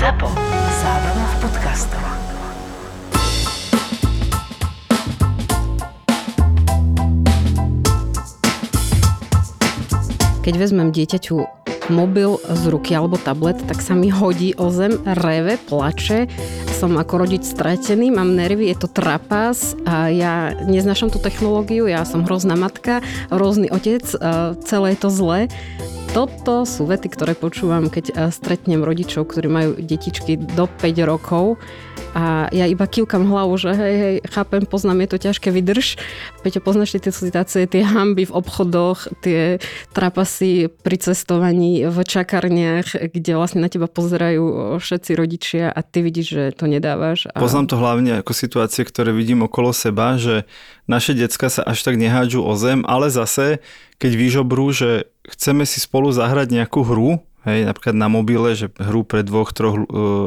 ZAPO. Zábrná v podcastov. Keď vezmem dieťaťu mobil z ruky alebo tablet, tak sa mi hodí o zem, reve, plače, som ako rodič stratený, mám nervy, je to trapas a ja neznášam tú technológiu, ja som hrozná matka, hrozný otec, celé je to zlé. Toto sú vety, ktoré počúvam, keď stretnem rodičov, ktorí majú detičky do 5 rokov a ja iba kývkam hlavu, že hej, hej, chápem, poznám, je to ťažké, vydrž. Peťo, poznáš tie situácie, tie hamby v obchodoch, tie trapasy pri cestovaní v čakarniach, kde vlastne na teba pozerajú všetci rodičia a ty vidíš, že to nedávaš. A... Poznám to hlavne ako situácie, ktoré vidím okolo seba, že naše decka sa až tak nehádžu o zem, ale zase, keď vyžobrú, že chceme si spolu zahrať nejakú hru, hej, napríklad na mobile, že hru pre dvoch, troch uh,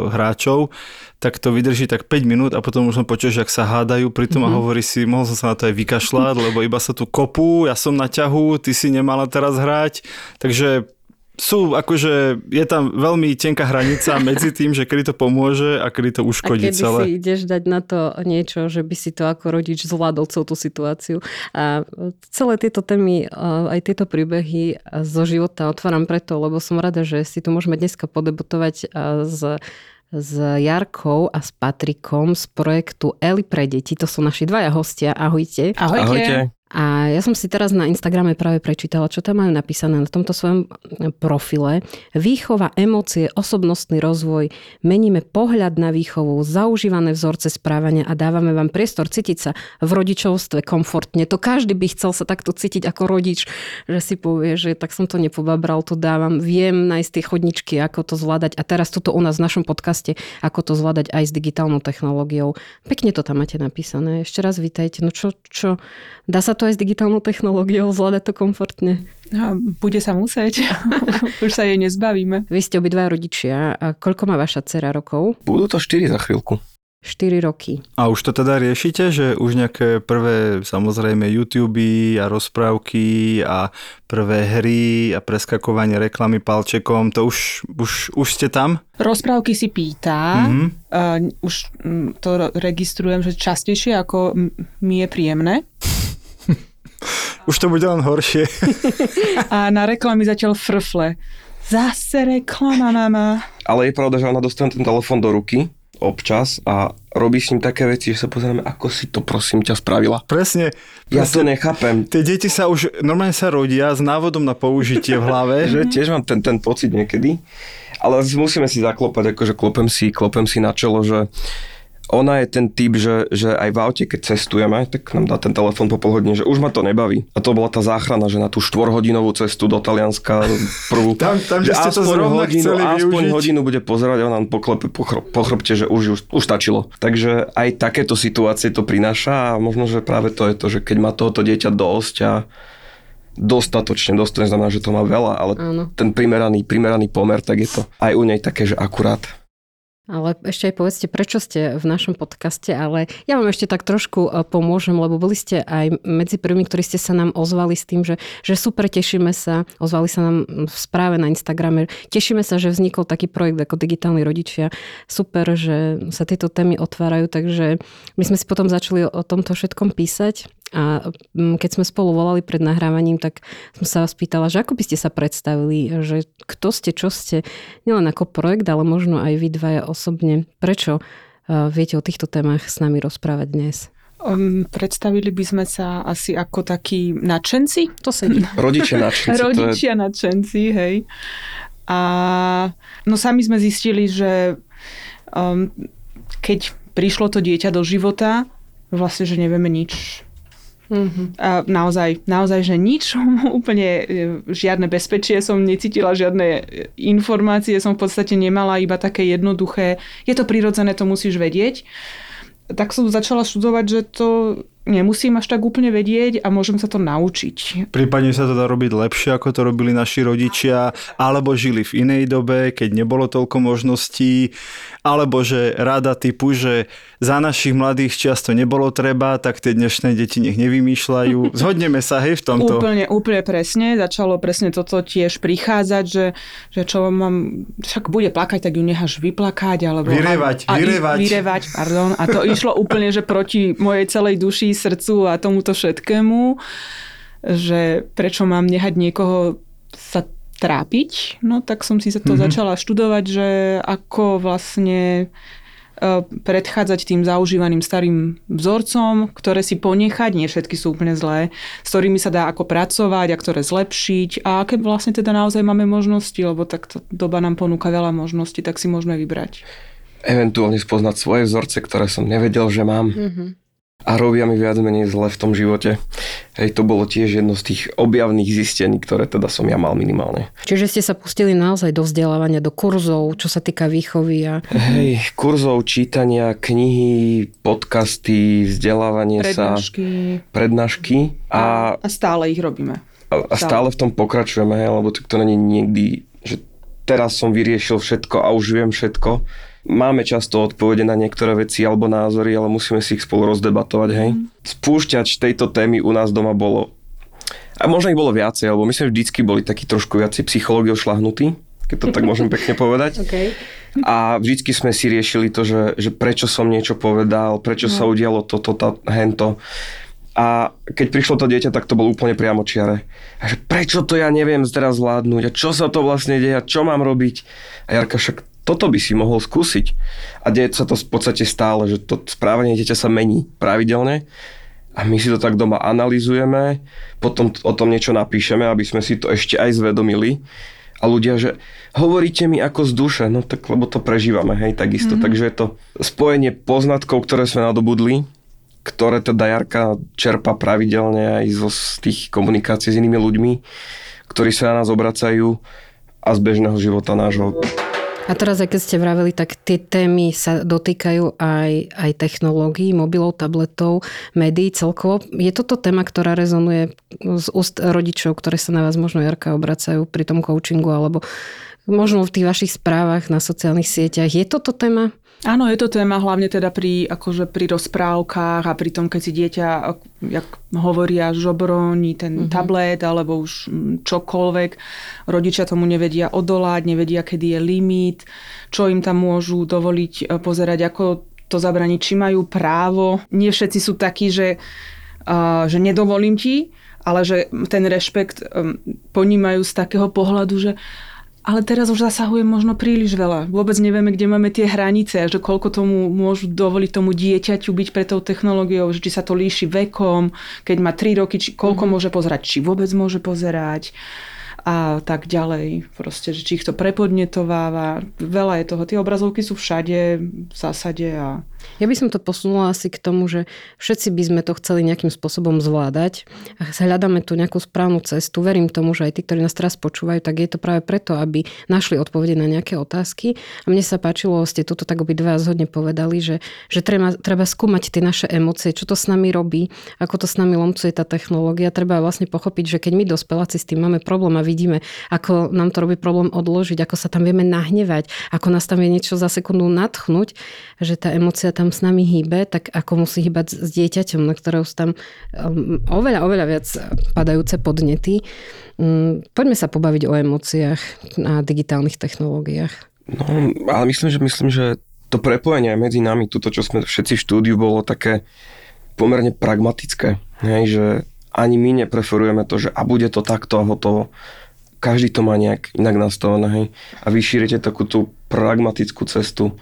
hráčov, tak to vydrží tak 5 minút a potom už som počul, že ak sa hádajú pri tom mm-hmm. a hovorí si, mohol som sa na to aj vykašľať, lebo iba sa tu kopú, ja som na ťahu, ty si nemala teraz hrať, takže sú, akože je tam veľmi tenká hranica medzi tým, že kedy to pomôže a kedy to uškodí a kedy celé. si ideš dať na to niečo, že by si to ako rodič zvládol celú tú situáciu. A celé tieto témy, aj tieto príbehy zo života otváram preto, lebo som rada, že si tu môžeme dneska podebutovať s s Jarkou a s Patrikom z projektu Eli pre deti. To sú naši dvaja hostia. Ahojte. Ahojte. Ahojte. A ja som si teraz na Instagrame práve prečítala, čo tam majú napísané na tomto svojom profile. Výchova, emócie, osobnostný rozvoj, meníme pohľad na výchovu, zaužívané vzorce správania a dávame vám priestor cítiť sa v rodičovstve komfortne. To každý by chcel sa takto cítiť ako rodič, že si povie, že tak som to nepobabral, to dávam, viem nájsť tie chodničky, ako to zvládať. A teraz toto u nás v našom podcaste, ako to zvládať aj s digitálnou technológiou. Pekne to tam máte napísané. Ešte raz vítajte. No čo, čo, dá sa to to aj s digitálnou technológiou, zvládať to komfortne? No, bude sa musieť. Už sa jej nezbavíme. Vy ste obidva rodičia. A koľko má vaša dcera rokov? Budú to 4 za chvíľku. 4 roky. A už to teda riešite, že už nejaké prvé samozrejme YouTube a rozprávky a prvé hry a preskakovanie reklamy palčekom, to už, už, už ste tam? Rozprávky si pýta, mm-hmm. uh, už to registrujem, že častejšie ako mi je príjemné. Už to bude len horšie. A na reklamy zatiaľ frfle. Zase reklama, mama. Ale je pravda, že ona dostane ten telefón do ruky občas a robí s ním také veci, že sa pozeráme, ako si to prosím ťa spravila. Presne. Ja to nechápem. Tie deti sa už normálne sa rodia s návodom na použitie v hlave. že tiež mám ten, ten pocit niekedy. Ale musíme si zaklopať, akože klopem si, klopem si na čelo, že ona je ten typ, že, že aj v aute, keď cestujeme, tak nám dá ten telefón po pol hodine, že už ma to nebaví. A to bola tá záchrana, že na tú štvorhodinovú cestu do Talianska prvú, tam, tam, že, ste to zrovna hodinu, chceli aspoň využiť. hodinu bude pozerať a ona nám poklepe po, chrop, po chrbte, že už, už, už stačilo. Takže aj takéto situácie to prináša a možno, že práve to je to, že keď má tohoto dieťa dosť a dostatočne, dostatočne znamená, že to má veľa, ale Áno. ten primeraný, primeraný pomer, tak je to aj u nej také, že akurát. Ale ešte aj povedzte, prečo ste v našom podcaste, ale ja vám ešte tak trošku e, pomôžem, lebo boli ste aj medzi prvými, ktorí ste sa nám ozvali s tým, že, že super, tešíme sa, ozvali sa nám v správe na Instagrame, tešíme sa, že vznikol taký projekt ako digitálni rodičia, super, že sa tieto témy otvárajú, takže my sme si potom začali o tomto všetkom písať a mm, keď sme spolu volali pred nahrávaním, tak som sa vás pýtala, že ako by ste sa predstavili, že kto ste, čo ste, nielen ako projekt, ale možno aj vy dvaja osobne. Prečo uh, viete o týchto témach s nami rozprávať dnes? Um, predstavili by sme sa asi ako takí nadšenci. To sedí. Rodičia nadšenci. Rodičia je... nadšenci, hej. A no sami sme zistili, že um, keď prišlo to dieťa do života, vlastne, že nevieme nič Mm-hmm. A naozaj, naozaj, že nič, úplne e, žiadne bezpečie som necítila, žiadne e, informácie som v podstate nemala, iba také jednoduché, je to prirodzené, to musíš vedieť. Tak som začala študovať, že to nemusím až tak úplne vedieť a môžem sa to naučiť. Prípadne sa to dá robiť lepšie, ako to robili naši rodičia, alebo žili v inej dobe, keď nebolo toľko možností, alebo že rada typu, že za našich mladých čiasto nebolo treba, tak tie dnešné deti nech nevymýšľajú. Zhodneme sa, hej, v tomto. Úplne, úplne presne. Začalo presne toto tiež prichádzať, že, že čo mám, však bude plakať, tak ju necháš vyplakať. Alebo, Vyrevať, a, vyrevať. A, vyrevať, pardon. A to išlo úplne, že proti mojej celej duši, srdcu a tomuto všetkému, že prečo mám nehať niekoho sa trápiť, no tak som si sa to mm-hmm. začala študovať, že ako vlastne e, predchádzať tým zaužívaným starým vzorcom, ktoré si ponechať, nie všetky sú úplne zlé, s ktorými sa dá ako pracovať a ktoré zlepšiť a aké vlastne teda naozaj máme možnosti, lebo tak doba nám ponúka veľa možností, tak si môžeme vybrať. Eventuálne spoznať svoje vzorce, ktoré som nevedel, že mám. Mm-hmm. A robia mi viac menej zle v tom živote. Hej, to bolo tiež jedno z tých objavných zistení, ktoré teda som ja mal minimálne. Čiže ste sa pustili naozaj do vzdelávania, do kurzov, čo sa týka výchovy a... Hej, kurzov, čítania, knihy, podcasty, vzdelávanie Prednášky. sa, prednášky a, A stále ich robíme. a, a stále v tom pokračujeme, hej, lebo to, to není niekdy, že teraz som vyriešil všetko a už viem všetko. Máme často odpovede na niektoré veci alebo názory, ale musíme si ich spolu rozdebatovať, hej. Spúšťač tejto témy u nás doma bolo a možno ich bolo viacej, lebo my sme vždycky boli takí trošku viacej psychológiou šlahnutí, keď to tak môžem pekne povedať. Okay. A vždycky sme si riešili to, že, že prečo som niečo povedal, prečo sa udialo toto, to, hento. A keď prišlo to dieťa, tak to bolo úplne priamo čiare. A že prečo to ja neviem teraz zvládnuť a čo sa to vlastne deje a čo mám robiť. A Jarka však toto by si mohol skúsiť. A deje sa to v podstate stále, že to správanie dieťa sa mení pravidelne a my si to tak doma analizujeme, potom o tom niečo napíšeme, aby sme si to ešte aj zvedomili. A ľudia, že hovoríte mi ako z duše, no tak lebo to prežívame, hej, takisto. Mm-hmm. Takže je to spojenie poznatkov, ktoré sme nadobudli, ktoré teda Jarka čerpa pravidelne aj zo z tých komunikácií s inými ľuďmi, ktorí sa na nás obracajú a z bežného života nášho. A teraz, aj keď ste vraveli, tak tie témy sa dotýkajú aj, aj technológií, mobilov, tabletov, médií celkovo. Je toto téma, ktorá rezonuje z úst rodičov, ktoré sa na vás možno Jarka obracajú pri tom coachingu, alebo možno v tých vašich správach na sociálnych sieťach. Je toto téma? Áno, je to téma hlavne teda pri, akože pri rozprávkach a pri tom, keď si dieťa, jak hovoria, žobroní ten mm-hmm. tablet alebo už čokoľvek. Rodičia tomu nevedia odolať, nevedia, kedy je limit, čo im tam môžu dovoliť e, pozerať, ako to zabraniť, či majú právo. Nie všetci sú takí, že, uh, že nedovolím ti, ale že ten rešpekt um, ponímajú z takého pohľadu, že ale teraz už zasahuje možno príliš veľa. Vôbec nevieme, kde máme tie hranice a že koľko tomu môžu dovoliť tomu dieťaťu byť pre tou technológiou, či sa to líši vekom, keď má 3 roky, či koľko mm-hmm. môže pozerať, či vôbec môže pozerať a tak ďalej. Proste, že či ich to prepodnetováva. Veľa je toho. Tie obrazovky sú všade v zásade a ja by som to posunula asi k tomu, že všetci by sme to chceli nejakým spôsobom zvládať hľadáme tu nejakú správnu cestu. Verím tomu, že aj tí, ktorí nás teraz počúvajú, tak je to práve preto, aby našli odpovede na nejaké otázky. A mne sa páčilo, ste toto tak obidva zhodne povedali, že, že treba, treba skúmať tie naše emócie, čo to s nami robí, ako to s nami lomcuje tá technológia. Treba vlastne pochopiť, že keď my dospeláci s tým máme problém a vidíme, ako nám to robí problém odložiť, ako sa tam vieme nahnevať, ako nás tam vie niečo za sekundu natchnúť, že tá emócia tam s nami hýbe, tak ako musí hýbať s dieťaťom, na ktorého sú tam um, oveľa, oveľa viac padajúce podnety. Um, poďme sa pobaviť o emóciách a digitálnych technológiách. No, ale myslím, že myslím, že to prepojenie medzi nami, toto, čo sme všetci v štúdiu, bolo také pomerne pragmatické. Hej, že ani my nepreferujeme to, že a bude to takto a hotovo. Každý to má nejak inak nastavené. Hej. A vy šírite takú tú pragmatickú cestu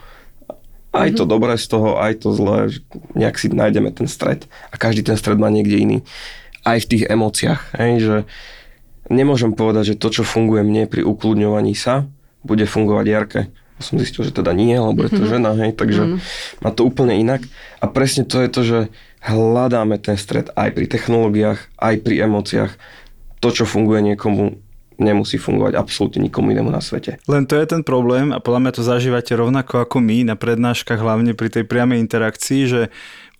aj to mhm. dobré z toho, aj to zlé, nejak si nájdeme ten stred. A každý ten stred má niekde iný. Aj v tých emóciách. Hej, že nemôžem povedať, že to, čo funguje mne pri ukludňovaní sa, bude fungovať Jarke. Ja som zistil, že teda nie, lebo je to mhm. žena, hej, takže mm. má to úplne inak. A presne to je to, že hľadáme ten stred aj pri technológiách, aj pri emóciách. To, čo funguje niekomu, nemusí fungovať absolútne nikomu inému na svete. Len to je ten problém a podľa mňa to zažívate rovnako ako my na prednáškach, hlavne pri tej priamej interakcii, že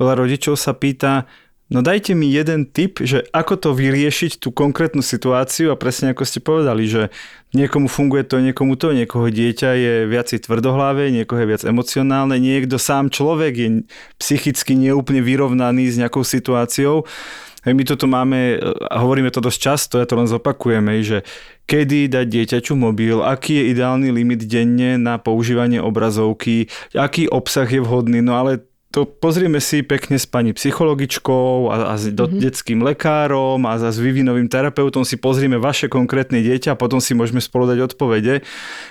veľa rodičov sa pýta, No dajte mi jeden tip, že ako to vyriešiť tú konkrétnu situáciu a presne ako ste povedali, že niekomu funguje to, niekomu to, niekoho dieťa je viacej tvrdohlavé, niekoho je viac emocionálne, niekto sám človek je psychicky neúplne vyrovnaný s nejakou situáciou. Hej, my toto máme, a hovoríme to dosť často, ja to len zopakujeme, že kedy dať dieťaču mobil, aký je ideálny limit denne na používanie obrazovky, aký obsah je vhodný, no ale to pozrieme si pekne s pani psychologičkou a, a s mm-hmm. detským lekárom a, a s vývinovým terapeutom si pozrieme vaše konkrétne dieťa a potom si môžeme spolu dať odpovede.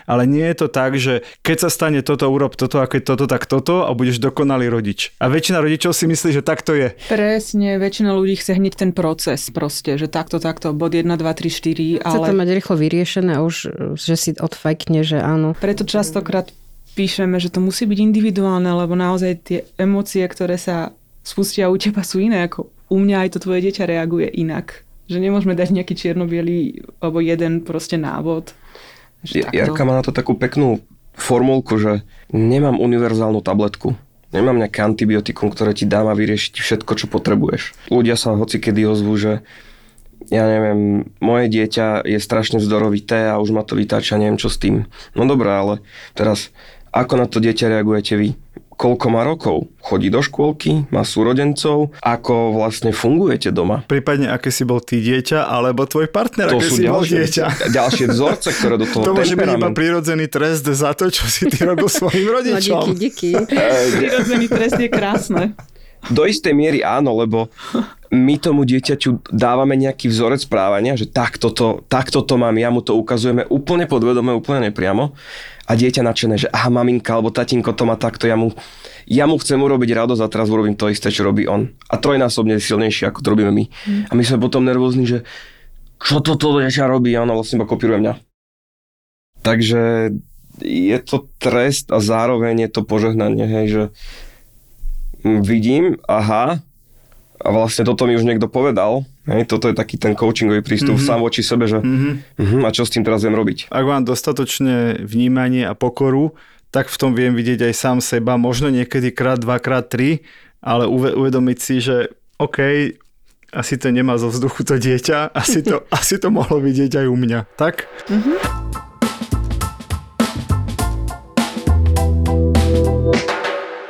Ale nie je to tak, že keď sa stane toto, urob toto a keď toto, tak toto a budeš dokonalý rodič. A väčšina rodičov si myslí, že tak to je. Presne, väčšina ľudí chce hneď ten proces proste, že takto, takto, bod 1, 2, 3, 4, ale... Chce to mať rýchlo vyriešené a už, že si odfajkne, že áno. Preto častokrát píšeme, že to musí byť individuálne, lebo naozaj tie emócie, ktoré sa spustia u teba sú iné, ako u mňa aj to tvoje dieťa reaguje inak. Že nemôžeme dať nejaký čierno alebo jeden proste návod. Že Jarka má na to takú peknú formulku, že nemám univerzálnu tabletku. Nemám nejaké antibiotikum, ktoré ti dám a vyriešiť všetko, čo potrebuješ. Ľudia sa hoci kedy ozvú, že ja neviem, moje dieťa je strašne vzdorovité a už ma to vytáča, neviem čo s tým. No dobré, ale teraz ako na to dieťa reagujete vy? koľko má rokov, chodí do škôlky, má súrodencov, ako vlastne fungujete doma. Prípadne, aké si bol ty dieťa, alebo tvoj partner, to aké sú si ďalšie, bol dieťa. Ďalšie vzorce, ktoré do toho To môže byť iba prirodzený trest za to, čo si ty robil svojim No rodičom. díky, díky. Prirodzený trest je krásne. Do istej miery áno, lebo my tomu dieťaťu dávame nejaký vzorec správania, že takto to, takto to mám, ja mu to ukazujeme úplne podvedome, úplne nepriamo a dieťa nadšené, že aha, maminka alebo tatinko to má takto, ja mu, ja mu chcem urobiť radosť a teraz urobím to isté, čo robí on. A trojnásobne silnejšie, ako to robíme my. Mm. A my sme potom nervózni, že čo toto dieťa robí a ono vlastne iba kopíruje mňa. Takže je to trest a zároveň je to požehnanie, hej, že vidím, aha, a vlastne toto mi už niekto povedal, hej, toto je taký ten coachingový prístup mm-hmm. sám voči sebe, že mm-hmm. Uh-huh, a čo s tým teraz viem robiť. Ak mám dostatočné vnímanie a pokoru, tak v tom viem vidieť aj sám seba, možno niekedy krát, dvakrát, tri, ale uvedomiť si, že OK, asi to nemá zo vzduchu to dieťa, asi to, asi to mohlo vidieť aj u mňa, tak? Mm-hmm.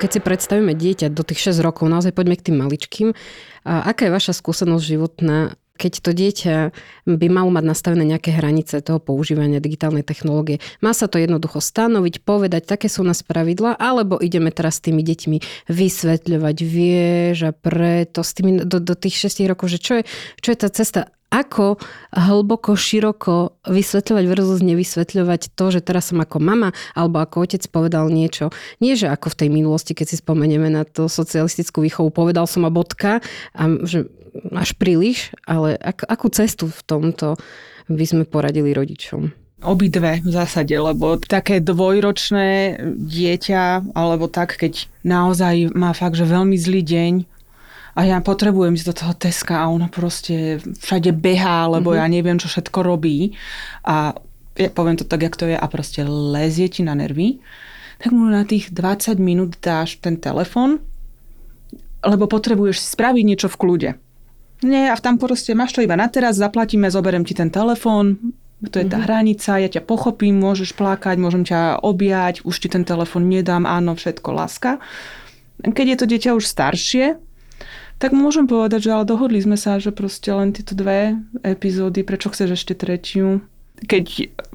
Keď si predstavíme dieťa do tých 6 rokov, naozaj poďme k tým maličkým. A aká je vaša skúsenosť životná, keď to dieťa by malo mať nastavené nejaké hranice toho používania digitálnej technológie. Má sa to jednoducho stanoviť, povedať, také sú nás pravidla, alebo ideme teraz s tými deťmi vysvetľovať, vieš, a preto s tými do, do tých 6 rokov, že čo je, čo je tá cesta ako hlboko, široko vysvetľovať versus nevysvetľovať to, že teraz som ako mama alebo ako otec povedal niečo. Nie, že ako v tej minulosti, keď si spomenieme na to socialistickú výchovu, povedal som a bodka, a že až príliš, ale ak, akú cestu v tomto by sme poradili rodičom? Obidve v zásade, lebo také dvojročné dieťa, alebo tak, keď naozaj má fakt, že veľmi zlý deň, a ja potrebujem ísť do toho Teska a ona proste všade behá, lebo mm-hmm. ja neviem, čo všetko robí a ja poviem to tak, jak to je a proste lezie ti na nervy, tak mu na tých 20 minút dáš ten telefon, lebo potrebuješ spraviť niečo v kľude. Nie, a tam proste máš to iba na teraz, zaplatíme, zoberiem ti ten telefón, to je tá mm-hmm. hranica, ja ťa pochopím, môžeš plakať, môžem ťa objať, už ti ten telefón nedám, áno, všetko, láska. Keď je to dieťa už staršie, tak môžem povedať, že ale dohodli sme sa, že proste len tieto dve epizódy, prečo chceš ešte tretiu? Keď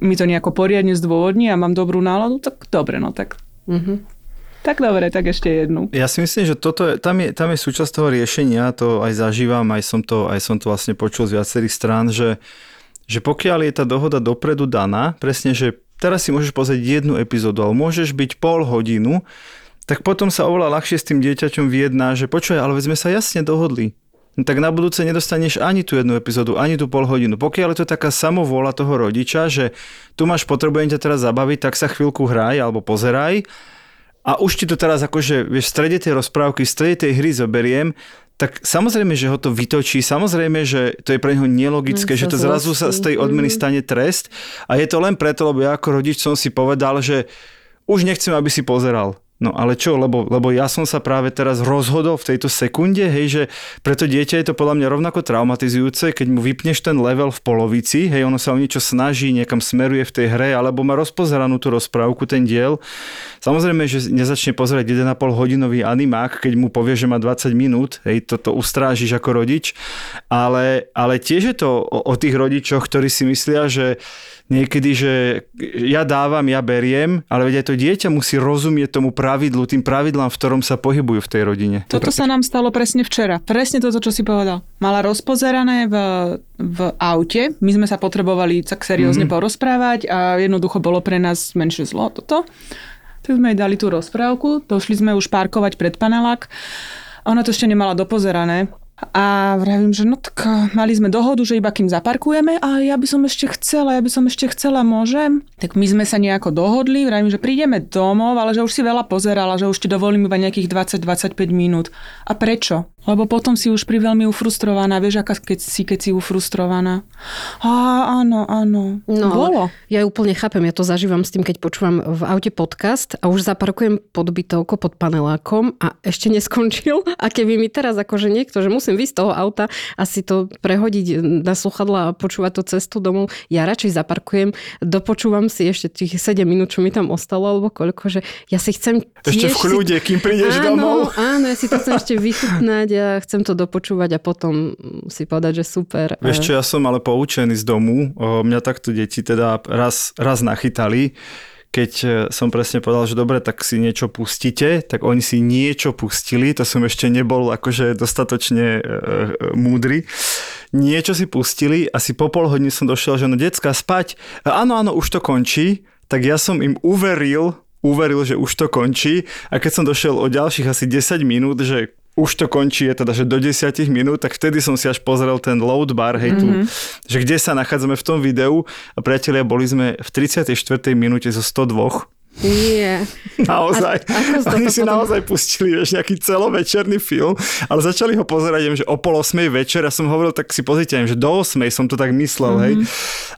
mi to nejako poriadne zdôvodní a mám dobrú náladu, tak dobre, no tak... Mm-hmm. Tak dobre, tak ešte jednu. Ja si myslím, že toto je, tam, je, tam je súčasť toho riešenia, to aj zažívam, aj som to, aj som to vlastne počul z viacerých strán, že, že pokiaľ je tá dohoda dopredu daná, presne, že teraz si môžeš pozrieť jednu epizódu, ale môžeš byť pol hodinu, tak potom sa oveľa ľahšie s tým dieťaťom vyjedná, že počuje, ale sme sa jasne dohodli. No tak na budúce nedostaneš ani tú jednu epizódu, ani tú pol hodinu. Pokiaľ je to taká samovôľa toho rodiča, že tu máš potrebujem ťa teraz zabaviť, tak sa chvíľku hraj alebo pozeraj a už ti to teraz akože, vieš, v strede tej rozprávky, v strede tej hry zoberiem, tak samozrejme, že ho to vytočí, samozrejme, že to je pre neho nelogické, mm, že to zrazu sa z tej odmeny mm. stane trest a je to len preto, lebo ja ako rodič som si povedal, že už nechcem, aby si pozeral No ale čo, lebo, lebo ja som sa práve teraz rozhodol v tejto sekunde, hej, že pre to dieťa je to podľa mňa rovnako traumatizujúce, keď mu vypneš ten level v polovici, hej, ono sa o niečo snaží, niekam smeruje v tej hre, alebo má rozpozeranú tú rozprávku, ten diel. Samozrejme, že nezačne pozerať 1,5 hodinový animák, keď mu povie, že má 20 minút, hej, toto ustrážiš ako rodič, ale, ale tiež je to o, o tých rodičoch, ktorí si myslia, že niekedy, že ja dávam, ja beriem, ale veď aj to dieťa musí rozumieť tomu pravidlu, tým pravidlám, v ktorom sa pohybujú v tej rodine. Toto sa nám stalo presne včera. Presne toto, čo si povedal. Mala rozpozerané v, v aute. My sme sa potrebovali tak seriózne mm-hmm. porozprávať a jednoducho bolo pre nás menšie zlo toto. Tak sme jej dali tú rozprávku, došli sme už parkovať pred panelák. Ona to ešte nemala dopozerané. A vravím, že no tak eh, mali sme dohodu, že iba kým zaparkujeme a ja by som ešte chcela, ja by som ešte chcela, môžem? Tak my sme sa nejako dohodli, vravím, že prídeme domov, ale že už si veľa pozerala, že už ti dovolím iba nejakých 20-25 minút. A prečo? Lebo potom si už pri veľmi ufrustrovaná, vieš, aká keď si, keď si ufrustrovaná. Á, áno, áno. No, Bolo. Ja úplne chápem, ja to zažívam s tým, keď počúvam v aute podcast a už zaparkujem pod bytovkou, pod panelákom a ešte neskončil. A keby mi teraz akože niekto, že musím vysť z toho auta a si to prehodiť na sluchadla a počúvať to cestu domov, ja radšej zaparkujem, dopočúvam si ešte tých 7 minút, čo mi tam ostalo, alebo koľko, že ja si chcem Ešte v kľude, kým prídeš áno, domov. Áno, ja si to chcem ešte vychutnať a chcem to dopočúvať a potom si povedať, že super. Vieš čo, ja som ale poučený z domu. Mňa takto deti teda raz, raz nachytali keď e, som presne povedal, že dobre, tak si niečo pustíte, tak oni si niečo pustili, to som ešte nebol akože dostatočne e, e, múdry. Niečo si pustili, asi po pol hodiny som došiel, že no decka spať, áno, áno, už to končí, tak ja som im uveril, uveril, že už to končí a keď som došiel o ďalších asi 10 minút, že už to končí, je teda, že do 10 minút, tak vtedy som si až pozrel ten load bar, hej, tu, mm-hmm. že kde sa nachádzame v tom videu a priatelia, boli sme v 34. minúte zo 102 Nie. Naozaj. A- ako Oni si potom- naozaj pustili vieš, nejaký celovečerný film, ale začali ho pozerať, že o pol osmej večer, ja som hovoril, tak si pozrite, že do osmej som to tak myslel, mm-hmm. hej.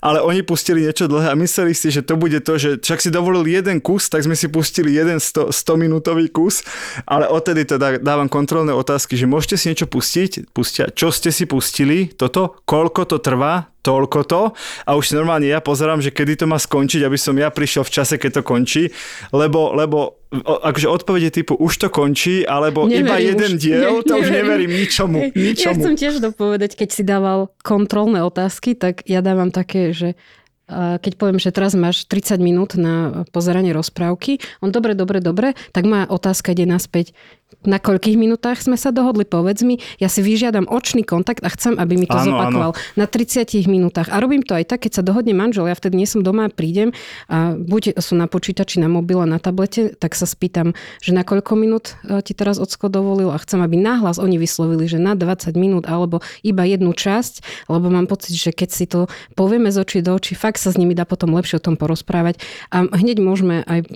Ale oni pustili niečo dlhé a mysleli si, že to bude to, že však si dovolil jeden kus, tak sme si pustili jeden 100, 100 minútový kus, ale odtedy teda dávam kontrolné otázky, že môžete si niečo pustiť, pustia, čo ste si pustili, toto, koľko to trvá, toľko to a už si normálne ja pozerám, že kedy to má skončiť, aby som ja prišiel v čase, keď to končí, lebo, lebo akože odpovede typu už to končí, alebo Neverím iba jeden už. diel, Ne- to už neverím. neverím ničomu. Ja ničomu. chcem tiež dopovedať, keď si dával kontrolné otázky, tak ja dávam také, že keď poviem, že teraz máš 30 minút na pozeranie rozprávky, on dobre, dobre, dobre, tak má otázka ide naspäť. Na koľkých minútach sme sa dohodli, povedz mi, ja si vyžiadam očný kontakt a chcem, aby mi to Áno, zopakoval. Na 30 minútach. A robím to aj tak, keď sa dohodne manžel, ja vtedy nie som doma, prídem a buď sú na počítači, na mobile, na tablete, tak sa spýtam, že na koľko minút e, ti teraz ocko dovolil? A chcem, aby nahlas oni vyslovili, že na 20 minút alebo iba jednu časť, lebo mám pocit, že keď si to povieme z očí do očí, fakt sa s nimi dá potom lepšie o tom porozprávať. A hneď môžeme aj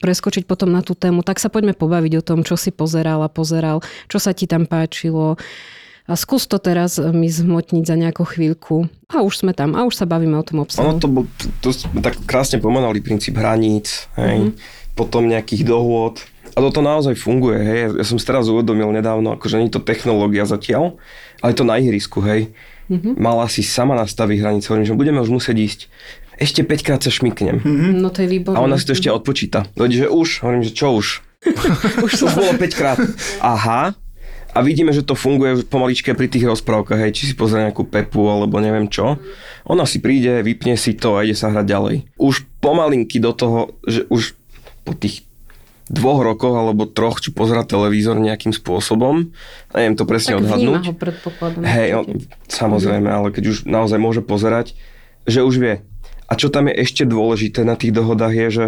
preskočiť potom na tú tému, tak sa poďme pobaviť o tom, čo si pozeral a pozeral, čo sa ti tam páčilo. A skús to teraz mi zhmotniť za nejakú chvíľku. A už sme tam, a už sa bavíme o tom obsahu. Ono to, bol, to sme tak krásne pomenali princíp hraníc, hej, mm-hmm. potom nejakých dohôd. A toto naozaj funguje, hej. Ja som si teraz uvedomil nedávno, akože nie je to technológia zatiaľ, ale je to na ihrisku, hej. Mm-hmm. Mala si sama nastaviť hranice, hovorím, že budeme už musieť ísť. Ešte 5 krát sa šmiknem. Mm-hmm. No to je výborné. A ona si to ešte odpočíta. Veď, že už, hovorím, že čo už? už to bolo 5 krát. Aha. A vidíme, že to funguje pomaličke pri tých rozprávkach, hej, či si pozrie nejakú Pepu alebo neviem čo. Ona si príde, vypne si to a ide sa hrať ďalej. Už pomalinky do toho, že už po tých dvoch rokoch alebo troch, čo pozera televízor nejakým spôsobom, neviem to presne tak odhadnúť. ho predpokladom. Hej, on, samozrejme, ale keď už naozaj môže pozerať, že už vie. A čo tam je ešte dôležité na tých dohodách je, že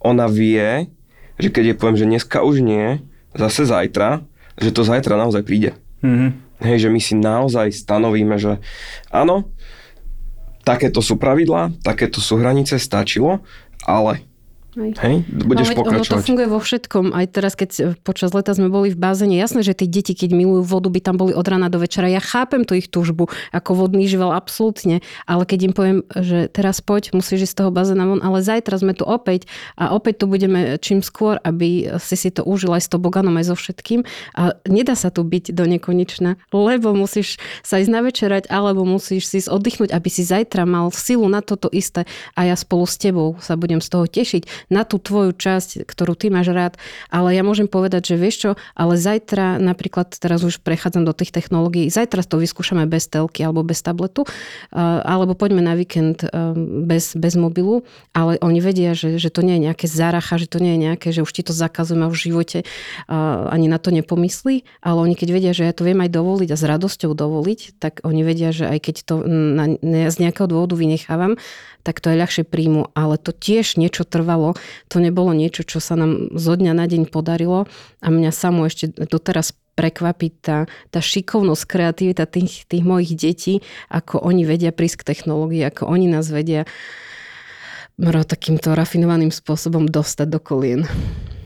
ona vie, že keď je poviem, že dneska už nie, zase zajtra, že to zajtra naozaj príde. Mhm. Hej, že my si naozaj stanovíme, že áno, takéto sú pravidlá, takéto sú hranice, stačilo, ale Hej. Hej? Budeš no, veď Ono to pokračovať. funguje vo všetkom. Aj teraz, keď počas leta sme boli v bazéne, jasné, že tí deti, keď milujú vodu, by tam boli od rána do večera. Ja chápem tú ich túžbu ako vodný živel, absolútne. Ale keď im poviem, že teraz poď, musíš ísť z toho bazéna von, ale zajtra sme tu opäť a opäť tu budeme čím skôr, aby si si to užil aj s toboganom, aj so všetkým. A nedá sa tu byť do nekonečna, lebo musíš sa ísť navečerať, alebo musíš si ísť oddychnúť, aby si zajtra mal silu na toto isté a ja spolu s tebou sa budem z toho tešiť na tú tvoju časť, ktorú ty máš rád. Ale ja môžem povedať, že vieš čo, ale zajtra napríklad, teraz už prechádzam do tých technológií, zajtra to vyskúšame bez telky alebo bez tabletu, uh, alebo poďme na víkend um, bez, bez mobilu, ale oni vedia, že, že to nie je nejaké zaracha, že to nie je nejaké, že už ti to zakazujem a v živote uh, ani na to nepomyslí, ale oni keď vedia, že ja to viem aj dovoliť a s radosťou dovoliť, tak oni vedia, že aj keď to na, na, z nejakého dôvodu vynechávam, tak to je ľahšie príjmu, ale to tiež niečo trvalo. To nebolo niečo, čo sa nám zo dňa na deň podarilo a mňa samo ešte doteraz prekvapí tá, tá šikovnosť, kreativita tých, tých mojich detí, ako oni vedia prísť k technológii, ako oni nás vedia takýmto rafinovaným spôsobom dostať do kolien.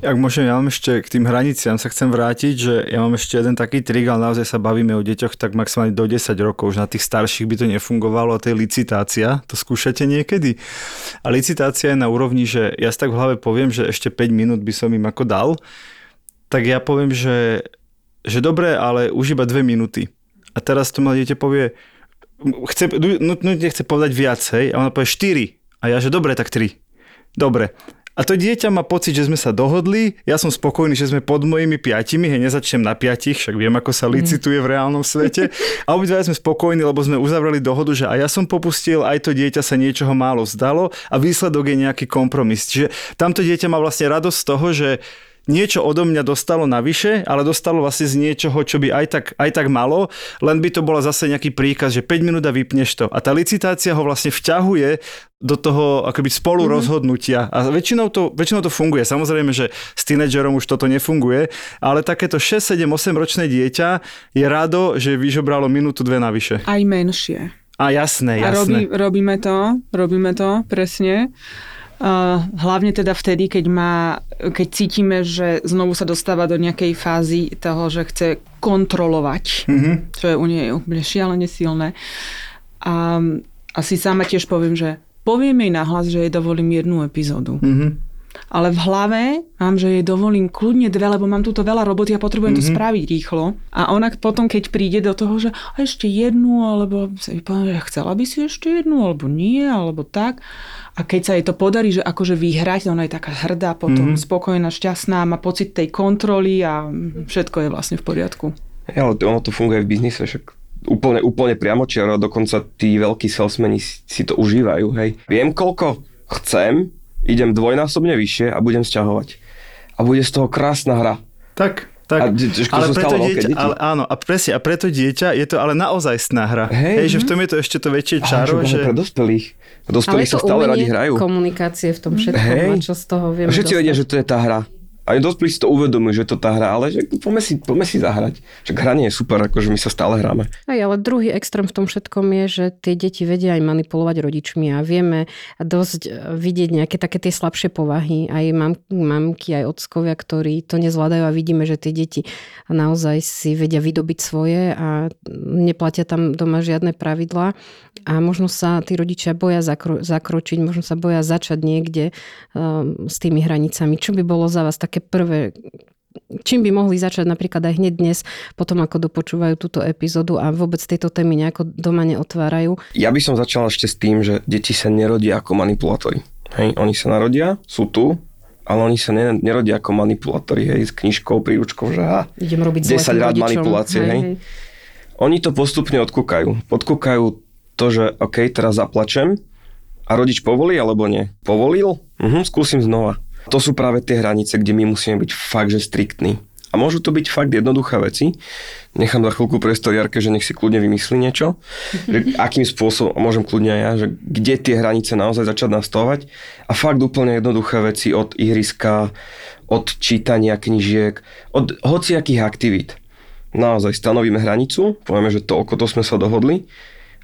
Ak môžem, ja mám ešte k tým hraniciam sa chcem vrátiť, že ja mám ešte jeden taký trik, ale naozaj sa bavíme o deťoch tak maximálne do 10 rokov, už na tých starších by to nefungovalo a to je licitácia, to skúšate niekedy. A licitácia je na úrovni, že ja si tak v hlave poviem, že ešte 5 minút by som im ako dal, tak ja poviem, že, že dobre, ale už iba 2 minúty. A teraz to malé dieťa povie, chce, nutne chce povedať viacej a ona povie 4. A ja, že dobre, tak 3. Dobre. A to dieťa má pocit, že sme sa dohodli, ja som spokojný, že sme pod mojimi piatimi, hej, nezačnem na piatich, však viem, ako sa licituje v reálnom svete. A obidva sme spokojní, lebo sme uzavreli dohodu, že aj ja som popustil, aj to dieťa sa niečoho málo zdalo a výsledok je nejaký kompromis. Čiže tamto dieťa má vlastne radosť z toho, že niečo odo mňa dostalo navyše, ale dostalo vlastne z niečoho, čo by aj tak, aj tak malo, len by to bola zase nejaký príkaz, že 5 minút a vypneš to. A tá licitácia ho vlastne vťahuje do toho akoby spolu mm-hmm. rozhodnutia. A väčšinou to, väčšinou to funguje. Samozrejme, že s tínedžerom už toto nefunguje, ale takéto 6, 7, 8 ročné dieťa je rado, že vyžobralo minútu, dve navyše. Aj menšie. A jasné, jasné. A robí, robíme to, robíme to, presne. Hlavne teda vtedy, keď, má, keď cítime, že znovu sa dostáva do nejakej fázy toho, že chce kontrolovať, mm-hmm. čo je u nej úplne šialene silné. A asi sama tiež poviem, že poviem jej nahlas, že jej dovolím jednu epizódu. Mm-hmm. Ale v hlave mám, že jej dovolím kľudne dve, lebo mám túto veľa roboty a potrebujem mm-hmm. to spraviť rýchlo. A ona potom, keď príde do toho, že a ešte jednu, alebo poviem, že chcela by si ešte jednu, alebo nie, alebo tak. A keď sa jej to podarí, že akože vyhrať, ona je taká hrdá, potom mm-hmm. spokojná, šťastná, má pocit tej kontroly a všetko je vlastne v poriadku. Ja, ale ono to funguje v biznise, však úplne, úplne priamočiaro, dokonca tí veľkí salesmeni si, si to užívajú, hej. Viem, koľko chcem, idem dvojnásobne vyššie a budem sťahovať. A bude z toho krásna hra. Tak, tak. A, ale preto dieťa, ale, áno, a presne, a preto dieťa je to ale naozaj hra. Hej, Hej že v tom je to ešte to väčšie čaro. Ale že... pre dospelých. Dospelí sa stále radi hrajú. komunikácie v tom všetkom, Hej. a čo z toho vieme Všetci vedia, že to je tá hra. Aj dospelí si to uvedomujú, že to tá hra, ale že poďme si, poďme si zahrať. Však hranie je super, akože my sa stále hráme. Aj, ale druhý extrém v tom všetkom je, že tie deti vedia aj manipulovať rodičmi a vieme dosť vidieť nejaké také tie slabšie povahy. Aj mam, mamky, aj ockovia, ktorí to nezvládajú a vidíme, že tie deti naozaj si vedia vydobiť svoje a neplatia tam doma žiadne pravidlá a možno sa tí rodičia boja zakro, zakročiť, možno sa boja začať niekde um, s tými hranicami. Čo by bolo za vás také také prvé, čím by mohli začať napríklad aj hneď dnes, potom ako dopočúvajú túto epizódu a vôbec tieto témy nejako doma neotvárajú? Ja by som začal ešte s tým, že deti sa nerodia ako manipulátori. Hej, oni sa narodia, sú tu, ale oni sa nerodia ako manipulátori, hej, s knižkou, príručkou, že ha, Idem robiť 10 rád manipulácie, hej, hej. hej. Oni to postupne odkúkajú. Podkúkajú to, že OK, teraz zaplačem a rodič povolí alebo nie. Povolil? Mhm, skúsim znova. To sú práve tie hranice, kde my musíme byť fakt, že striktní. A môžu to byť fakt jednoduché veci. Nechám za chvíľku priestor Jarke, že nech si kľudne vymyslí niečo. Že akým spôsobom, a môžem kľudne aj ja, že kde tie hranice naozaj začať nastavovať. A fakt úplne jednoduché veci od ihriska, od čítania knižiek, od hociakých aktivít. Naozaj stanovíme hranicu, povieme, že toľko to sme sa dohodli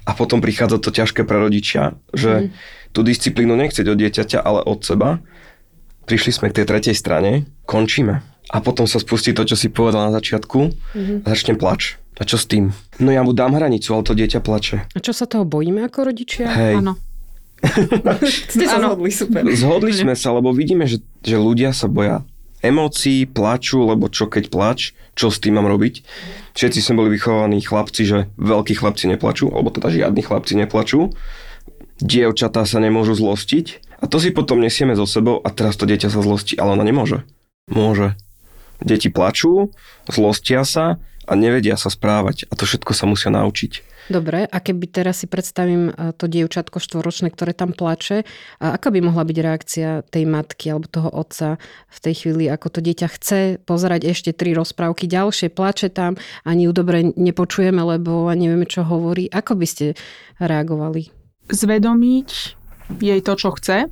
a potom prichádza to ťažké pre rodičia, že mm. tú disciplínu nechceť od dieťaťa, ale od seba prišli sme k tej tretej strane, končíme. A potom sa spustí to, čo si povedal na začiatku a začne plač. A čo s tým? No ja mu dám hranicu, ale to dieťa plače. A čo sa toho bojíme ako rodičia? Hej. Áno. Ste sa Áno. zhodli, super. Zhodli sme sa, lebo vidíme, že, že ľudia sa boja emócií, plaču, lebo čo keď plač, čo s tým mám robiť. Všetci sme boli vychovaní chlapci, že veľkí chlapci neplačú, alebo teda žiadni chlapci neplačú. Dievčatá sa nemôžu zlostiť a to si potom nesieme so sebou a teraz to dieťa sa zlostí, ale ona nemôže. Môže. Deti plačú, zlostia sa a nevedia sa správať a to všetko sa musia naučiť. Dobre, a keby teraz si predstavím e, to dievčatko štvoročné, ktoré tam plače, a aká by mohla byť reakcia tej matky alebo toho otca v tej chvíli, ako to dieťa chce pozerať ešte tri rozprávky ďalšie, plače tam, ani ju dobre nepočujeme, lebo nevieme, čo hovorí. Ako by ste reagovali? Zvedomiť jej to, čo chce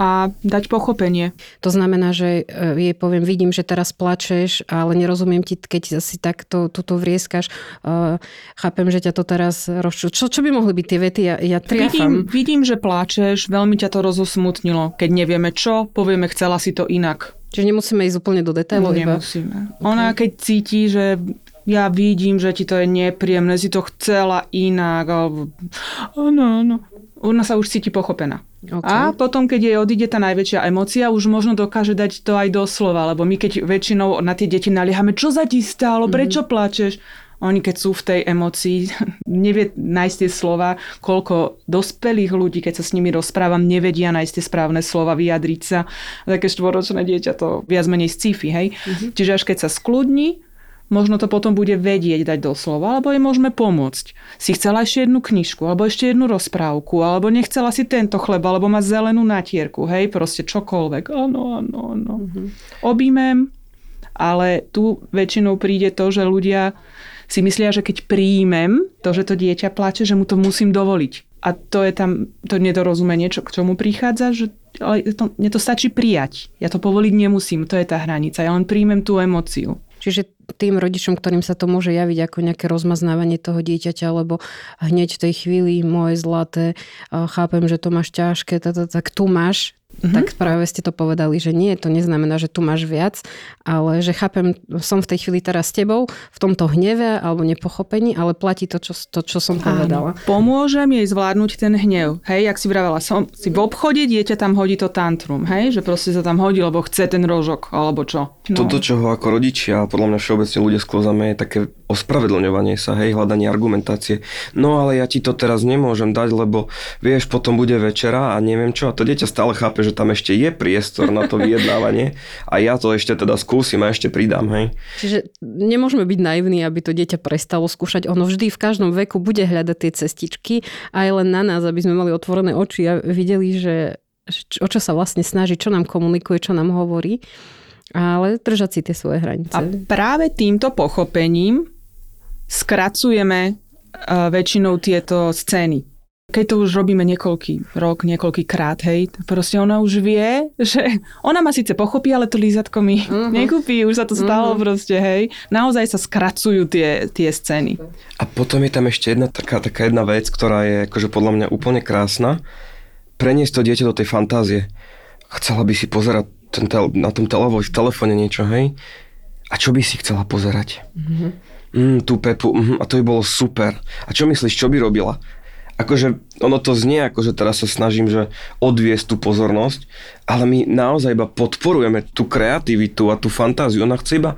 a dať pochopenie. To znamená, že e, jej poviem, vidím, že teraz plačeš, ale nerozumiem ti, keď si takto tuto vrieskaš. Uh, chápem, že ťa to teraz rozču... Čo, čo by mohli byť tie vety? Ja, ja triafam. Vidím, vidím, že pláčeš, veľmi ťa to rozosmutnilo. Keď nevieme čo, povieme, chcela si to inak. Čiže nemusíme ísť úplne do detailov. iba... Nemusíme. Ona keď cíti, že ja vidím, že ti to je nepríjemné, si to chcela inak, alebo áno, áno. Ona sa už cíti pochopená. Okay. A potom, keď jej odíde tá najväčšia emocia, už možno dokáže dať to aj do slova, lebo my keď väčšinou na tie deti naliehame, čo sa ti stalo, prečo plačeš? Oni keď sú v tej emocii, nevie nájsť tie slova, koľko dospelých ľudí, keď sa s nimi rozprávam, nevedia nájsť tie správne slova, vyjadriť sa. Také štvoročné dieťa to viac menej sci-fi, hej? Čiže až keď sa skľudní, možno to potom bude vedieť dať do slova, alebo jej môžeme pomôcť. Si chcela ešte jednu knižku, alebo ešte jednu rozprávku, alebo nechcela si tento chleb, alebo má zelenú natierku, hej, proste čokoľvek. Áno, áno, áno. Obímem, ale tu väčšinou príde to, že ľudia si myslia, že keď príjmem to, že to dieťa plače, že mu to musím dovoliť. A to je tam to nedorozumenie, čo, k čomu prichádza, že ale to, mne to stačí prijať. Ja to povoliť nemusím, to je tá hranica. Ja len príjmem tú emóciu. Čiže tým rodičom, ktorým sa to môže javiť ako nejaké rozmaznávanie toho dieťaťa, lebo hneď v tej chvíli moje zlaté, chápem, že to máš ťažké, tak tu máš, mm-hmm. tak práve ste to povedali, že nie, to neznamená, že tu máš viac, ale že chápem, som v tej chvíli teraz s tebou, v tomto hneve alebo nepochopení, ale platí to, čo, to, čo som povedala. Áno. Pomôžem jej zvládnuť ten hnev. Hej, jak si vravela, som si v obchode, dieťa tam hodí to tantrum, hej, že proste sa tam hodí, lebo chce ten rožok, alebo čo. No. Toto, čo ho ako rodičia, a podľa mňa všeobecne ľudia sklzame, je také ospravedlňovanie sa, hej, hľadanie argumentácie. No ale ja ti to teraz nemôžem dať, lebo vieš, potom bude večera a neviem čo. A to dieťa stále chápe, že tam ešte je priestor na to vyjednávanie a ja to ešte teda skúsim a ešte pridám, hej. Čiže nemôžeme byť naivní, aby to dieťa prestalo skúšať. Ono vždy v každom veku bude hľadať tie cestičky a je len na nás, aby sme mali otvorené oči a videli, že o čo sa vlastne snaží, čo nám komunikuje, čo nám hovorí. Ale držať si tie svoje hranice. A práve týmto pochopením skracujeme uh, väčšinou tieto scény. Keď to už robíme niekoľký rok, niekoľký krát, hej, proste ona už vie, že ona ma síce pochopí, ale to lízatko mi uh-huh. nekúpi, už sa to stalo uh-huh. proste, hej. Naozaj sa skracujú tie, tie scény. A potom je tam ešte jedna taká, taká jedna vec, ktorá je akože podľa mňa úplne krásna. Preniesť to dieťa do tej fantázie. Chcela by si pozerať ten tel- na tom v telefóne niečo, hej? A čo by si chcela pozerať? Mm-hmm. Mm, tú Pepu, mm, a to by bolo super. A čo myslíš, čo by robila? Akože ono to znie, akože teraz sa snažím, že odviesť tú pozornosť, ale my naozaj iba podporujeme tú kreativitu a tú fantáziu. Ona chce iba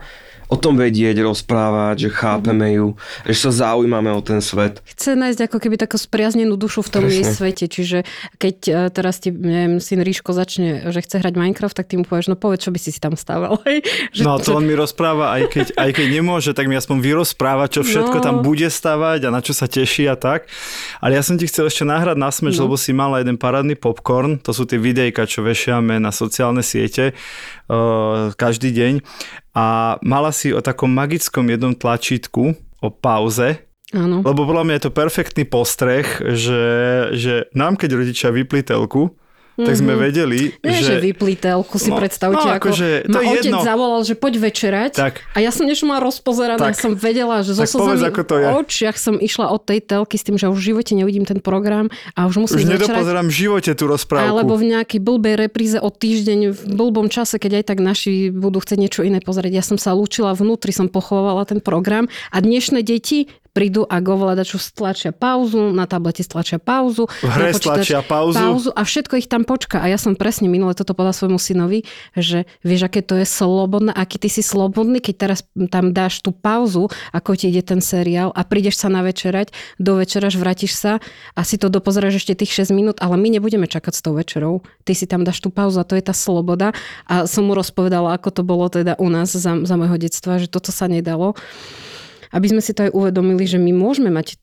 o tom vedieť, rozprávať, že chápeme ju, že sa zaujímame o ten svet. Chce nájsť ako keby takú spriaznenú dušu v tom Presne. jej svete. Čiže keď e, teraz ti, neviem, syn Ríško začne, že chce hrať Minecraft, tak ty mu povieš, no povedz, čo by si si tam stával. Že, No to on mi rozpráva, aj keď, aj keď nemôže, tak mi aspoň vyrozpráva, čo všetko No. tam bude stavať a na čo sa teší a tak. Ale ja som ti chcel ešte nahrať na smeč, No. lebo si mala jeden parádny popcorn, to sú tie videjka, čo vešiame na sociálne siete uh, každý deň. A mala si o takom magickom jednom tlačítku, o pauze, Áno. lebo podľa mňa je to perfektný postreh, že, že nám, keď rodičia vypli telku, tak sme vedeli, Nie, že, že vyplí telku, si No, predstavte, no, ako akože, to ma je otec jedno. zavolal, že poď večerať Tak. a ja som niečo mala rozpozerané, Tak. ja som vedela, že zo slzami v očiach som išla od tej telky s tým, že už v živote neuvidím ten program a už Už musím večerať. nedopozerám v živote tú rozprávku. Alebo v nejakej blbej repríze o týždeň v blbom čase, keď aj tak naši budú chcieť niečo iné pozrieť. Ja som sa lúčila vnútri, som pochovala ten program a dnešné deti prídu a go ovládaču stlačia pauzu, na tablete stlačia pauzu, V hre na stlačia pauzu. pauzu a všetko ich tam počká. A ja som presne minule toto povedala svojmu synovi, že vieš, aké to je slobodné, aký ty si slobodný, keď teraz tam dáš tú pauzu, ako ti ide ten seriál a prídeš sa navečerať, do večeraš, vrátiš sa a si to dopozeráš ešte tých 6 minút, ale my nebudeme čakať s tou večerou. Ty si tam dáš tú pauzu a to je tá sloboda. A som mu rozpovedala, ako to bolo teda u nás za, za môjho detstva, že toto sa nedalo. Aby sme si to aj uvedomili, že my môžeme mať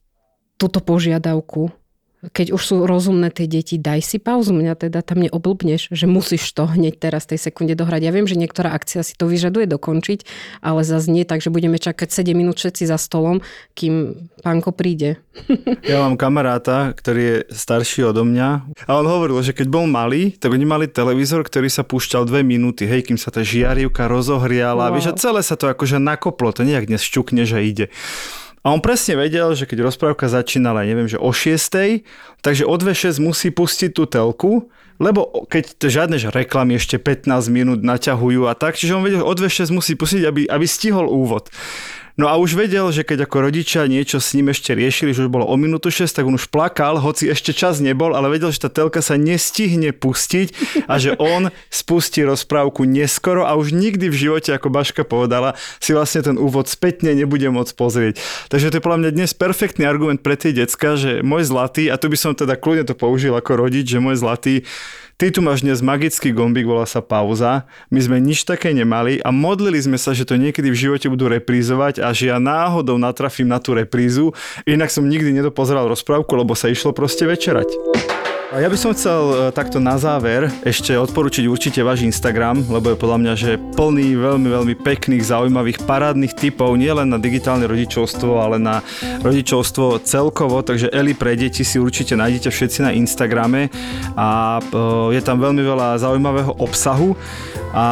túto požiadavku, keď už sú rozumné tie deti, daj si pauzu, mňa teda tam neoblbneš, že musíš to hneď teraz tej sekunde dohrať. Ja viem, že niektorá akcia si to vyžaduje dokončiť, ale zase nie tak, že budeme čakať 7 minút všetci za stolom, kým pánko príde. Ja mám kamaráta, ktorý je starší odo mňa a on hovoril, že keď bol malý, tak oni mali televízor, ktorý sa púšťal dve minúty, hej, kým sa tá žiarivka rozohriala, Wow. vieš, a celé sa to akože nakoplo, to nejak dnes šťukne, že ide. A on presne vedel, že keď rozprávka začínala, neviem, že o 6, takže o 2.6 musí pustiť tú telku, lebo keď žiadne že reklamy ešte 15 minút naťahujú a tak, čiže on vedel, že o 2.6 musí pustiť, aby, aby stihol úvod. No a už vedel, že keď ako rodičia niečo s ním ešte riešili, že už bolo o minútu 6, tak on už plakal, hoci ešte čas nebol, ale vedel, že tá telka sa nestihne pustiť a že on spustí rozprávku neskoro a už nikdy v živote, ako Baška povedala, si vlastne ten úvod spätne nebude môcť pozrieť. Takže to je podľa mňa dnes perfektný argument pre tie decka, že môj zlatý, a tu by som teda kľudne to použil ako rodič, že môj zlatý, Ty tu máš dnes magický gombík, volá sa pauza. My sme nič také nemali a modlili sme sa, že to niekedy v živote budú reprízovať a že ja náhodou natrafím na tú reprízu. Inak som nikdy nedopozeral rozprávku, lebo sa išlo proste večerať. Ja by som chcel e, takto na záver ešte odporučiť určite váš Instagram, lebo je podľa mňa, že plný veľmi, veľmi pekných, zaujímavých, parádnych typov, nielen na digitálne rodičovstvo, ale na rodičovstvo celkovo, takže Eli pre deti si určite nájdete všetci na Instagrame a e, je tam veľmi veľa zaujímavého obsahu a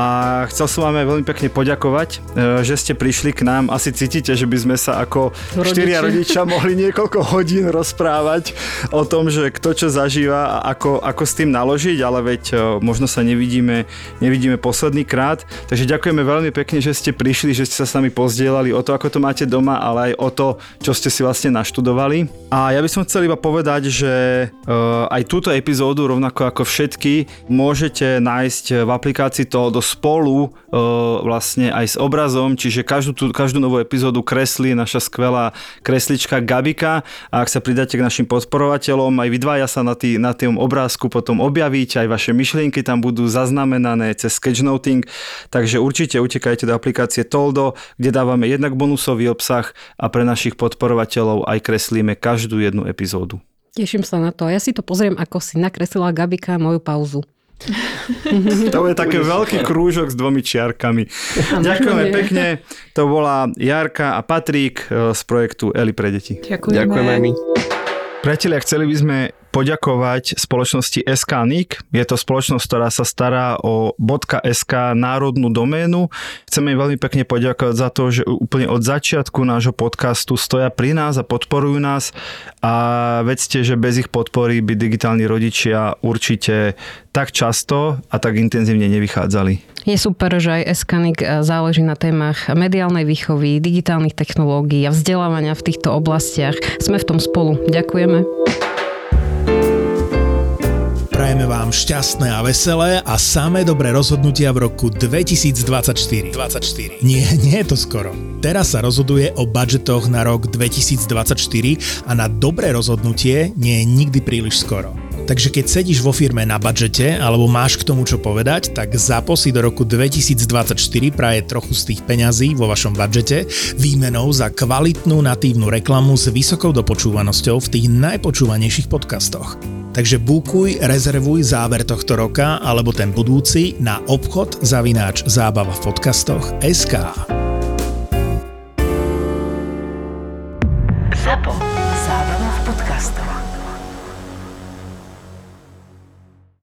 chcel som vám aj veľmi pekne poďakovať, e, že ste prišli k nám. Asi cítite, že by sme sa ako Rodiči. štyria rodičia mohli niekoľko hodín rozprávať o tom, že kto čo zažíva ako, ako s tým naložiť, ale veď e, možno sa nevidíme, nevidíme posledný krát. Takže ďakujeme veľmi pekne, že ste prišli, že ste sa s nami pozdielali o to, ako to máte doma, ale aj o to, čo ste si vlastne naštudovali. A ja by som chcel iba povedať, že e, aj túto epizódu, rovnako ako všetky, môžete nájsť v aplikácii toho do spolu e, vlastne aj s obrazom, čiže každú, tú, každú novú epizódu kreslí naša skvelá kreslička Gabika a ak sa pridáte k našim podporovateľom, aj vy dvaja sa na, tý, na tým obrázku potom objavíte, aj vaše myšlienky tam budú zaznamenané cez sketchnoting, takže určite utekajte do aplikácie Toldo, kde dávame jednak bonusový obsah a pre našich podporovateľov aj kreslíme každú jednu epizódu. Teším sa na to. A ja si to pozriem, ako si nakreslila Gabika moju pauzu. To je také veľký krúžok s dvomi čiarkami. Ďakujeme pekne. To bola Jarka a Patrík e, z projektu Eli pre deti. Ďakujeme. Ďakujeme. Priatelia, chceli by sme poďakovať spoločnosti SK NIC. Je to spoločnosť, ktorá sa stará o .sk národnú doménu. Chceme im veľmi pekne poďakovať za to, že úplne od začiatku nášho podcastu stoja pri nás a podporujú nás a vedzte, že bez ich podpory by digitálni rodičia určite tak často a tak intenzívne nevychádzali. Je super, že aj Eskanik záleží na témach mediálnej výchovy, digitálnych technológií a vzdelávania v týchto oblastiach. Sme v tom spolu. Ďakujeme. Prajeme vám šťastné a veselé a samé dobré rozhodnutia v roku 2024. 24. Nie, nie je to skoro. Teraz sa rozhoduje o budžetoch na rok 2024 a na dobré rozhodnutie nie je nikdy príliš skoro. Takže keď sedíš vo firme na budžete alebo máš k tomu čo povedať, tak zapo si do roku 2024 praje trochu z tých peňazí vo vašom budžete výmenou za kvalitnú natívnu reklamu s vysokou dopočúvanosťou v tých najpočúvanejších podcastoch. Takže bukuj, rezervuj záver tohto roka alebo ten budúci na obchod zavináč zábava v podcastoch SK.